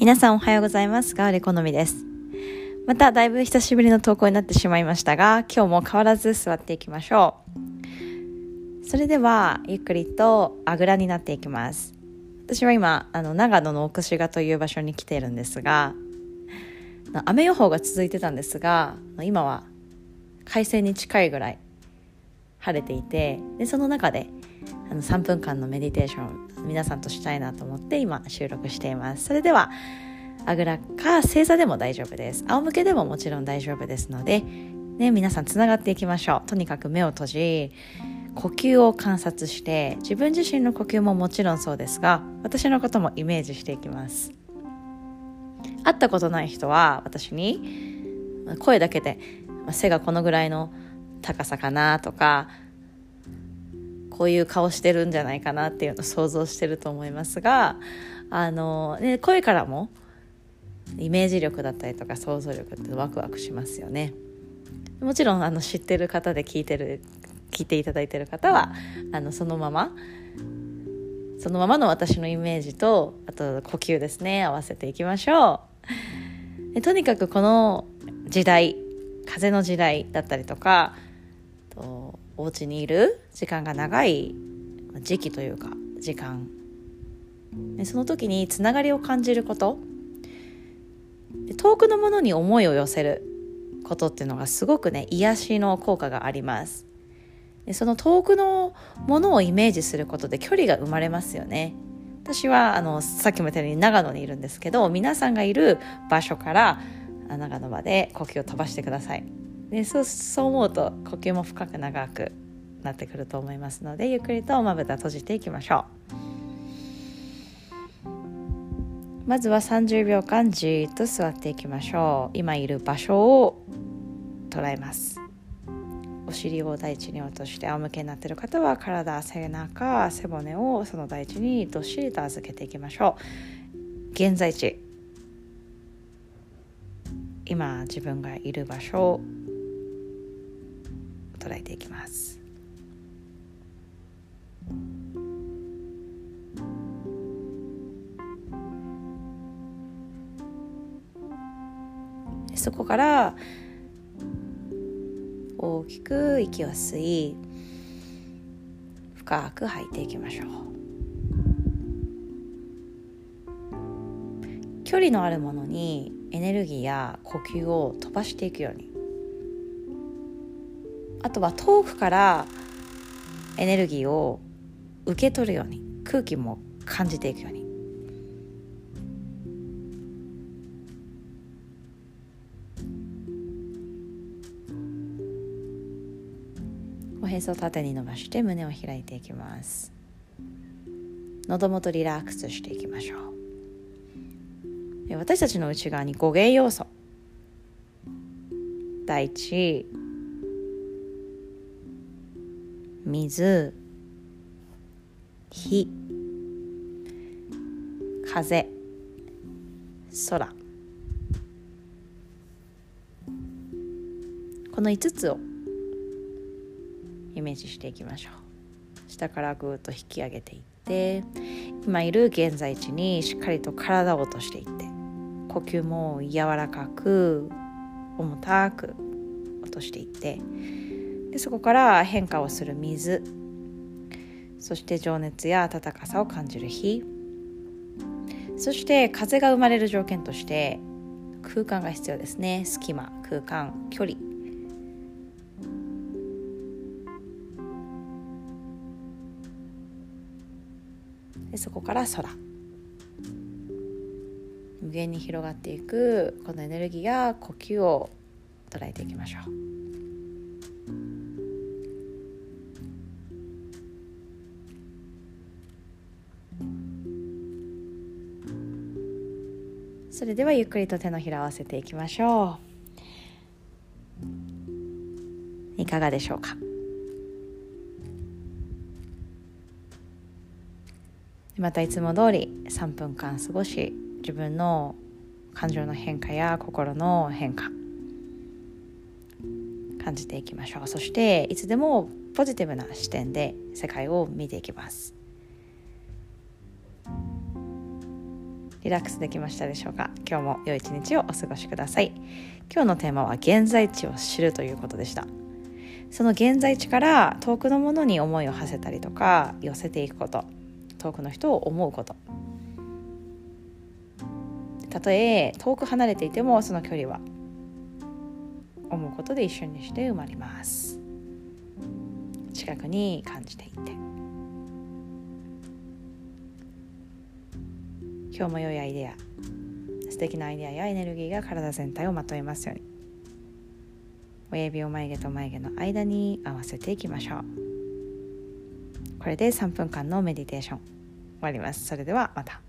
皆さんおはようございます。ガーレ好みです。まただいぶ久しぶりの投稿になってしまいましたが、今日も変わらず座っていきましょう。それでは、ゆっくりとあぐらになっていきます。私は今、あの、長野の奥志賀という場所に来ているんですが、雨予報が続いてたんですが、今は快晴に近いぐらい晴れていて、で、その中で、あの3分間のメディテーション皆さんとしたいなと思って今収録しています。それではあぐらか正座でも大丈夫です。仰向けでももちろん大丈夫ですのでね皆さんつながっていきましょう。とにかく目を閉じ呼吸を観察して自分自身の呼吸ももちろんそうですが私のこともイメージしていきます。会ったことない人は私に声だけで背がこのぐらいの高さかなとかこういう顔してるんじゃないかなっていうのを想像してると思いますがあの、ね、声からもイメージ力だったりとか想像力ってワクワクしますよね。もちろんあの知ってる方で聞いてる聞いていただいてる方はあのそのままそのままの私のイメージとあと呼吸ですね合わせていきましょうとにかくこの時代風の時代だったりとかとお家にいる時間が長い時期というか時間。でその時につながりを感じること。遠くのものに思いを寄せることっていうのがすごくね癒しの効果があります。でその遠くのものをイメージすることで距離が生まれますよね。私はあのさっきも言ったように長野にいるんですけど皆さんがいる場所から長野まで呼吸を飛ばしてください。でそうそう思うと呼吸も深く長くなってくると思いますのでゆっくりとまぶた閉じていきましょう。まずは30秒間じっと座っていきましょう。今いる場所を捉えます。お尻を大地に落として仰向けになっている方は体背中背骨をその大地にどっしりと預けていきましょう。現在地。今自分がいる場所捉えていきます。そこから大きく息を吸い深く吐いていきましょう。距離のあるものにエネルギーや呼吸を飛ばしていくように。あとは遠くからエネルギーを受け取るように空気も感じていくように。おへそを縦に伸ばして胸を開いていきます。喉元リラックスしていきましょう。私たちの内側に5芸要素。第一水火風空。この5つをイメージしていきましょう。下からぐーっと引き上げていって今いる現在地にしっかりと体を落としていって呼吸も柔らかく重たく落としていってでそこから変化をする水。そして情熱や温かさを感じる火そして風が生まれる条件として空間が必要ですね。隙間空間距離。でそこから空。無限に広がっていくこのエネルギーや呼吸を捉えていきましょう。それではゆっくりと手のひらを合わせていきましょう。いかがでしょうか？またいつも通り3分間過ごし自分の感情の変化や心の変化感じていきましょう。そしていつでもポジティブな視点で世界を見ていきます。リラックスできましたでしょうか？今日も良い一日をお過ごしください。今日のテーマは現在地を知るということでした。その現在地から遠くのものに思いを馳せたりとか寄せていくこと。遠くの人を思うこと。たとえ遠く離れていてもその距離は思うことで一緒にして生まれます。近くに感じていて。今日も良いアイデア。素敵なアイデアやエネルギーが体全体をまとめますように。親指を眉毛と眉毛の間に合わせていきましょう。これで3分間のメディテーション。終わります。それではまた。